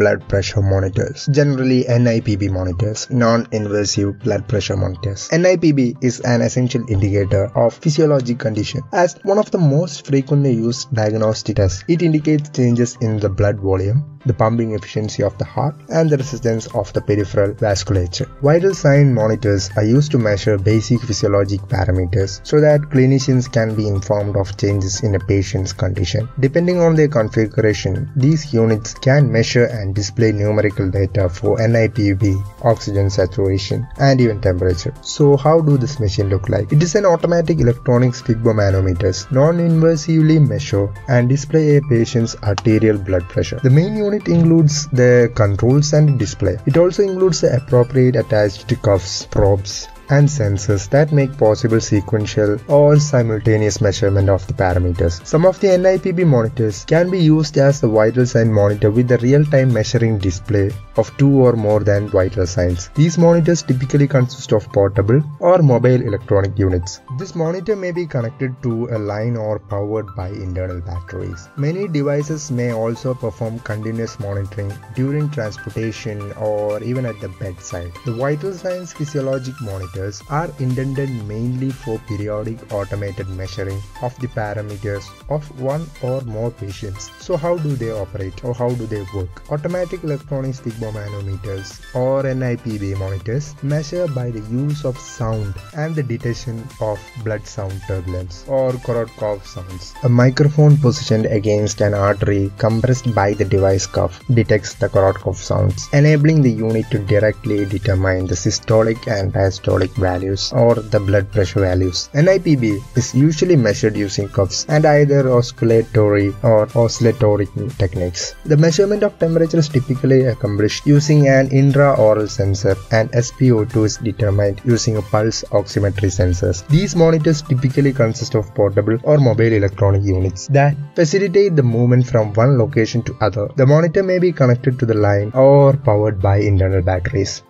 blood pressure monitors, generally NIPB monitors, non-invasive blood pressure monitors. NIPB is an essential indicator of physiologic condition as one of the most frequently used diagnostic tests. It indicates changes in the blood volume, the pumping efficiency of the heart, and the resistance of the peripheral vasculature. Vital sign monitors are used to measure basic physiologic parameters so that clinicians can be informed of changes in a patient's condition. Depending on their configuration, these units can measure and display numerical data for NIPB, oxygen saturation, and even temperature. So, how do this machine look like? It is an automatic electronic sphygmomanometers, non-invasively measure and display a patient's arterial blood pressure. The main unit includes the controls and display. It also includes the appropriate attached cuffs, probes, and sensors that make possible sequential or simultaneous measurement of the parameters. Some of the NIPB monitors can be used as a vital sign monitor with a real-time measuring display of two or more than vital signs. These monitors typically consist of portable or mobile electronic units. This monitor may be connected to a line or powered by internal batteries. Many devices may also perform continuous monitoring during transportation or even at the bedside. The vital signs physiologic monitor are intended mainly for periodic automated measuring of the parameters of one or more patients. So how do they operate or how do they work? Automatic electronic sphygmomanometers or NIPB monitors measure by the use of sound and the detection of blood sound turbulence or Korotkov sounds. A microphone positioned against an artery compressed by the device cuff detects the Korotkov sounds, enabling the unit to directly determine the systolic and diastolic values or the blood pressure values. NIPB is usually measured using cuffs and either auscultatory or oscillatory techniques. The measurement of temperature is typically accomplished using an intraoral sensor and SpO2 is determined using a pulse oximetry sensors. These monitors typically consist of portable or mobile electronic units that facilitate the movement from one location to other. The monitor may be connected to the line or powered by internal batteries.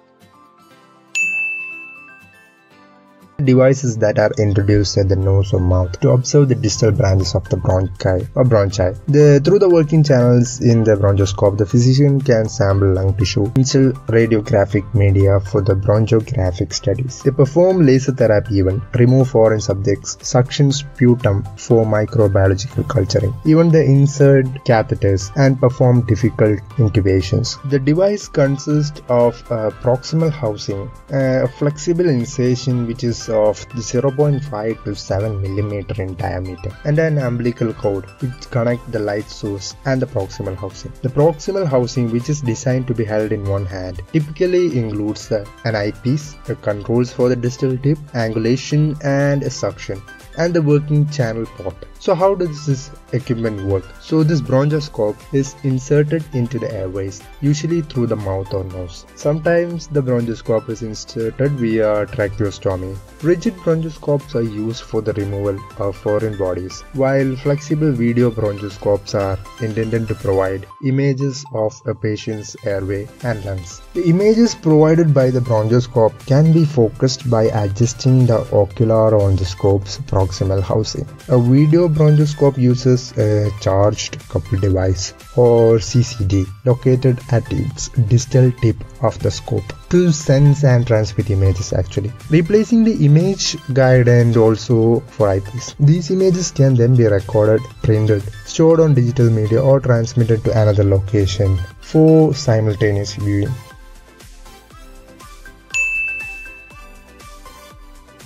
Devices that are introduced at the nose or mouth to observe the distal branches of the bronchi or bronchi. The, through the working channels in the bronchoscope, the physician can sample lung tissue, insert radiographic media for the bronchographic studies. They perform laser therapy even, remove foreign subjects, suction sputum for microbiological culturing. Even they insert catheters and perform difficult intubations. The device consists of a proximal housing, a flexible insertion which is of 0.5 to 7 millimeter in diameter and an umbilical cord which connect the light source and the proximal housing. The proximal housing which is designed to be held in one hand typically includes an eyepiece, the controls for the distal tip, angulation and a suction and the working channel port. So how does this equipment work? So this bronchoscope is inserted into the airways, usually through the mouth or nose. Sometimes the bronchoscope is inserted via tracheostomy. Rigid bronchoscopes are used for the removal of foreign bodies, while flexible video bronchoscopes are intended to provide images of a patient's airway and lungs. The images provided by the bronchoscope can be focused by adjusting the ocular on the scope's proximal housing. A video bronchoscope uses a charged coupled device or CCD located at its distal tip of the scope to sense and transmit images actually. Replacing the image guide and also for eyepiece. These images can then be recorded printed stored on digital media or transmitted to another location for simultaneous viewing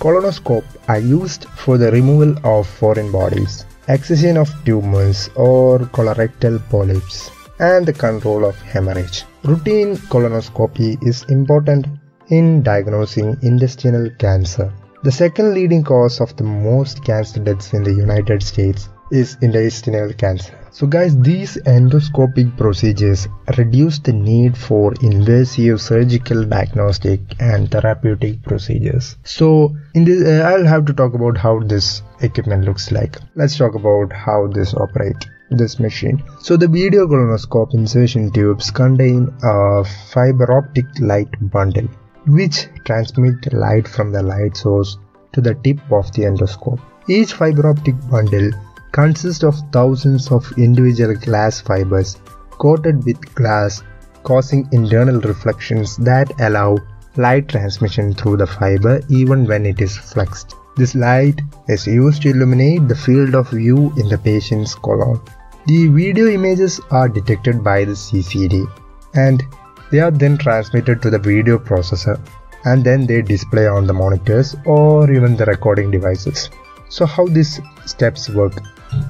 Colonoscope are used for the removal of foreign bodies, excision of tumors or colorectal polyps, and the control of hemorrhage. Routine colonoscopy is important in diagnosing intestinal cancer. The second leading cause of the most cancer deaths in the United States is intestinal cancer. So guys, these endoscopic procedures reduce the need for invasive surgical diagnostic and therapeutic procedures. So in this, uh, I'll have to talk about how this equipment looks like. Let's talk about how this operates this machine. So the video colonoscope insertion tubes contain a fiber optic light bundle which transmit light from the light source to the tip of the endoscope. Each fiber optic bundle consists of thousands of individual glass fibers coated with glass causing internal reflections that allow light transmission through the fiber even when it is flexed. This light is used to illuminate the field of view in the patient's colon. The video images are detected by the CCD and they are then transmitted to the video processor and then they display on the monitors or even the recording devices. So how these steps work?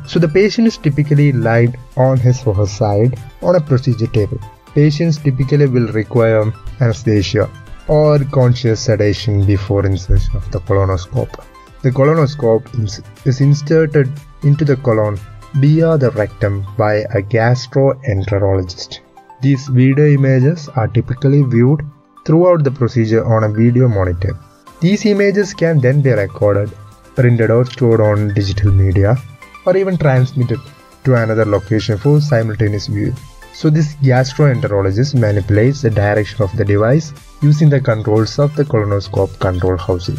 So the patient is typically laid on his or her side on a procedure table. Patients typically will require anesthesia or conscious sedation before insertion of the colonoscope. The colonoscope is inserted into the colon via the rectum by a gastroenterologist. These video images are typically viewed throughout the procedure on a video monitor. These images can then be recorded, printed or stored on digital media, or even transmitted to another location for simultaneous viewing. So this gastroenterologist manipulates the direction of the device using the controls of the colonoscope control housing.